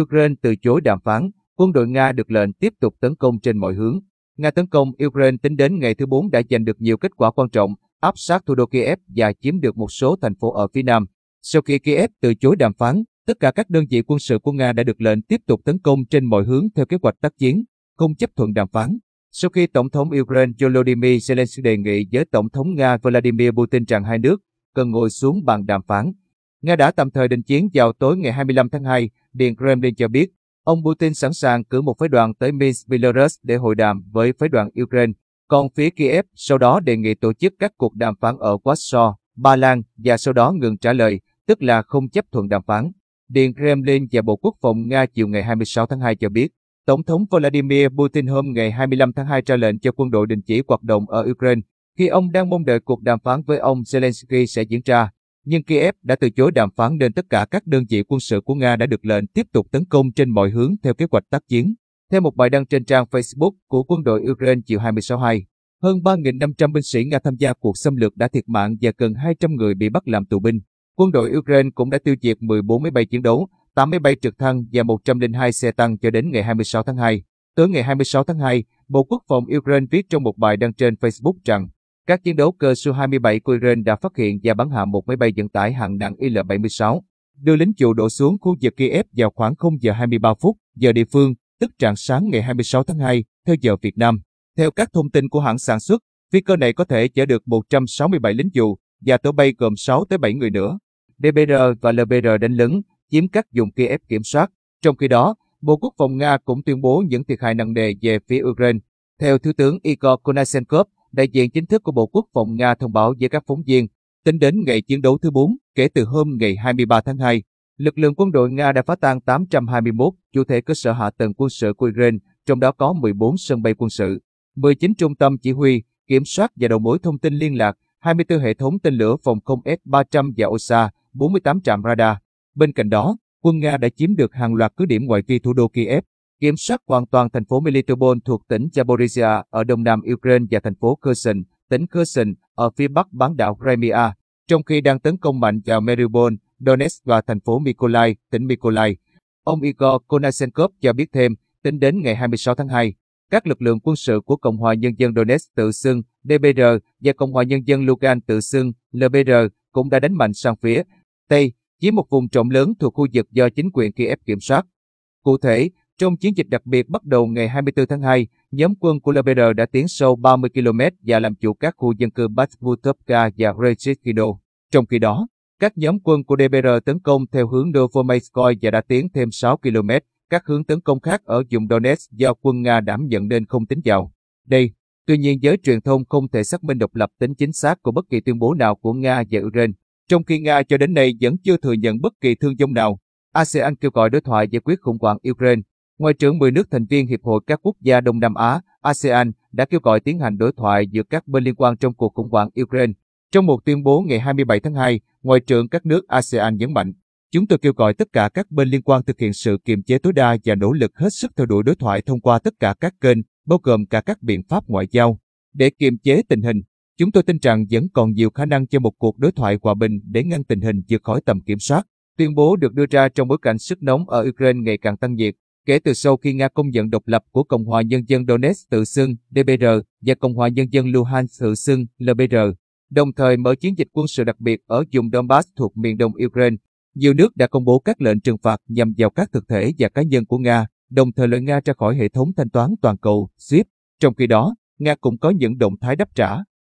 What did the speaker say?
Ukraine từ chối đàm phán, quân đội Nga được lệnh tiếp tục tấn công trên mọi hướng. Nga tấn công Ukraine tính đến ngày thứ bốn đã giành được nhiều kết quả quan trọng, áp sát thủ đô Kiev và chiếm được một số thành phố ở phía nam. Sau khi Kiev từ chối đàm phán, tất cả các đơn vị quân sự của Nga đã được lệnh tiếp tục tấn công trên mọi hướng theo kế hoạch tác chiến, không chấp thuận đàm phán. Sau khi Tổng thống Ukraine Volodymyr Zelensky đề nghị với Tổng thống Nga Vladimir Putin rằng hai nước cần ngồi xuống bàn đàm phán, Nga đã tạm thời đình chiến vào tối ngày 25 tháng 2, Điện Kremlin cho biết, ông Putin sẵn sàng cử một phái đoàn tới Minsk, Belarus để hội đàm với phái đoàn Ukraine, còn phía Kiev sau đó đề nghị tổ chức các cuộc đàm phán ở Warsaw, Ba Lan và sau đó ngừng trả lời, tức là không chấp thuận đàm phán. Điện Kremlin và Bộ Quốc phòng Nga chiều ngày 26 tháng 2 cho biết, Tổng thống Vladimir Putin hôm ngày 25 tháng 2 ra lệnh cho quân đội đình chỉ hoạt động ở Ukraine, khi ông đang mong đợi cuộc đàm phán với ông Zelensky sẽ diễn ra. Nhưng Kiev đã từ chối đàm phán nên tất cả các đơn vị quân sự của Nga đã được lệnh tiếp tục tấn công trên mọi hướng theo kế hoạch tác chiến. Theo một bài đăng trên trang Facebook của quân đội Ukraine chiều 26 2, hơn 3.500 binh sĩ Nga tham gia cuộc xâm lược đã thiệt mạng và gần 200 người bị bắt làm tù binh. Quân đội Ukraine cũng đã tiêu diệt 14 máy bay chiến đấu, 8 máy bay trực thăng và 102 xe tăng cho đến ngày 26 tháng 2. Tới ngày 26 tháng 2, Bộ Quốc phòng Ukraine viết trong một bài đăng trên Facebook rằng các chiến đấu cơ Su-27 của Iran đã phát hiện và bắn hạ một máy bay vận tải hạng nặng Il-76, đưa lính chủ đổ xuống khu vực Kiev vào khoảng 0 giờ 23 phút giờ địa phương, tức trạng sáng ngày 26 tháng 2, theo giờ Việt Nam. Theo các thông tin của hãng sản xuất, phi cơ này có thể chở được 167 lính dù và tổ bay gồm 6 tới 7 người nữa. DBR và LBR đánh lấn, chiếm các vùng Kiev kiểm soát. Trong khi đó, Bộ Quốc phòng Nga cũng tuyên bố những thiệt hại nặng nề về phía Ukraine. Theo Thứ tướng Igor Konashenkov, đại diện chính thức của Bộ Quốc phòng Nga thông báo với các phóng viên, tính đến ngày chiến đấu thứ 4, kể từ hôm ngày 23 tháng 2, lực lượng quân đội Nga đã phá tan 821 chủ thể cơ sở hạ tầng quân sự của Ukraine, trong đó có 14 sân bay quân sự, 19 trung tâm chỉ huy, kiểm soát và đầu mối thông tin liên lạc, 24 hệ thống tên lửa phòng không S-300 và OSA, 48 trạm radar. Bên cạnh đó, quân Nga đã chiếm được hàng loạt cứ điểm ngoại vi thủ đô Kiev, kiểm soát hoàn toàn thành phố Melitopol thuộc tỉnh Zaporizhia ở đông nam Ukraine và thành phố Kherson, tỉnh Kherson ở phía bắc bán đảo Crimea, trong khi đang tấn công mạnh vào Mariupol, Donetsk và thành phố Mykolaiv, tỉnh Mykolaiv. Ông Igor Konashenkov cho biết thêm, tính đến ngày 26 tháng 2, các lực lượng quân sự của Cộng hòa Nhân dân Donetsk tự xưng DBR và Cộng hòa Nhân dân Lugan tự xưng LBR cũng đã đánh mạnh sang phía Tây, chiếm một vùng rộng lớn thuộc khu vực do chính quyền Kiev kiểm soát. Cụ thể, trong chiến dịch đặc biệt bắt đầu ngày 24 tháng 2, nhóm quân của LBR đã tiến sâu 30 km và làm chủ các khu dân cư Batvutovka và Rezhikino. Trong khi đó, các nhóm quân của DBR tấn công theo hướng Novomayskoy và đã tiến thêm 6 km. Các hướng tấn công khác ở vùng Donetsk do quân Nga đảm nhận nên không tính vào. Đây, tuy nhiên giới truyền thông không thể xác minh độc lập tính chính xác của bất kỳ tuyên bố nào của Nga và Ukraine, trong khi Nga cho đến nay vẫn chưa thừa nhận bất kỳ thương vong nào. ASEAN kêu gọi đối thoại giải quyết khủng hoảng Ukraine. Ngoại trưởng 10 nước thành viên Hiệp hội các quốc gia Đông Nam Á, ASEAN, đã kêu gọi tiến hành đối thoại giữa các bên liên quan trong cuộc khủng hoảng Ukraine. Trong một tuyên bố ngày 27 tháng 2, Ngoại trưởng các nước ASEAN nhấn mạnh, chúng tôi kêu gọi tất cả các bên liên quan thực hiện sự kiềm chế tối đa và nỗ lực hết sức theo đuổi đối thoại thông qua tất cả các kênh, bao gồm cả các biện pháp ngoại giao. Để kiềm chế tình hình, chúng tôi tin rằng vẫn còn nhiều khả năng cho một cuộc đối thoại hòa bình để ngăn tình hình vượt khỏi tầm kiểm soát. Tuyên bố được đưa ra trong bối cảnh sức nóng ở Ukraine ngày càng tăng nhiệt, kể từ sau khi Nga công nhận độc lập của Cộng hòa Nhân dân Donetsk tự xưng DBR và Cộng hòa Nhân dân Luhansk tự xưng LBR, đồng thời mở chiến dịch quân sự đặc biệt ở vùng Donbass thuộc miền đông Ukraine. Nhiều nước đã công bố các lệnh trừng phạt nhằm vào các thực thể và cá nhân của Nga, đồng thời loại Nga ra khỏi hệ thống thanh toán toàn cầu SWIFT. Trong khi đó, Nga cũng có những động thái đáp trả.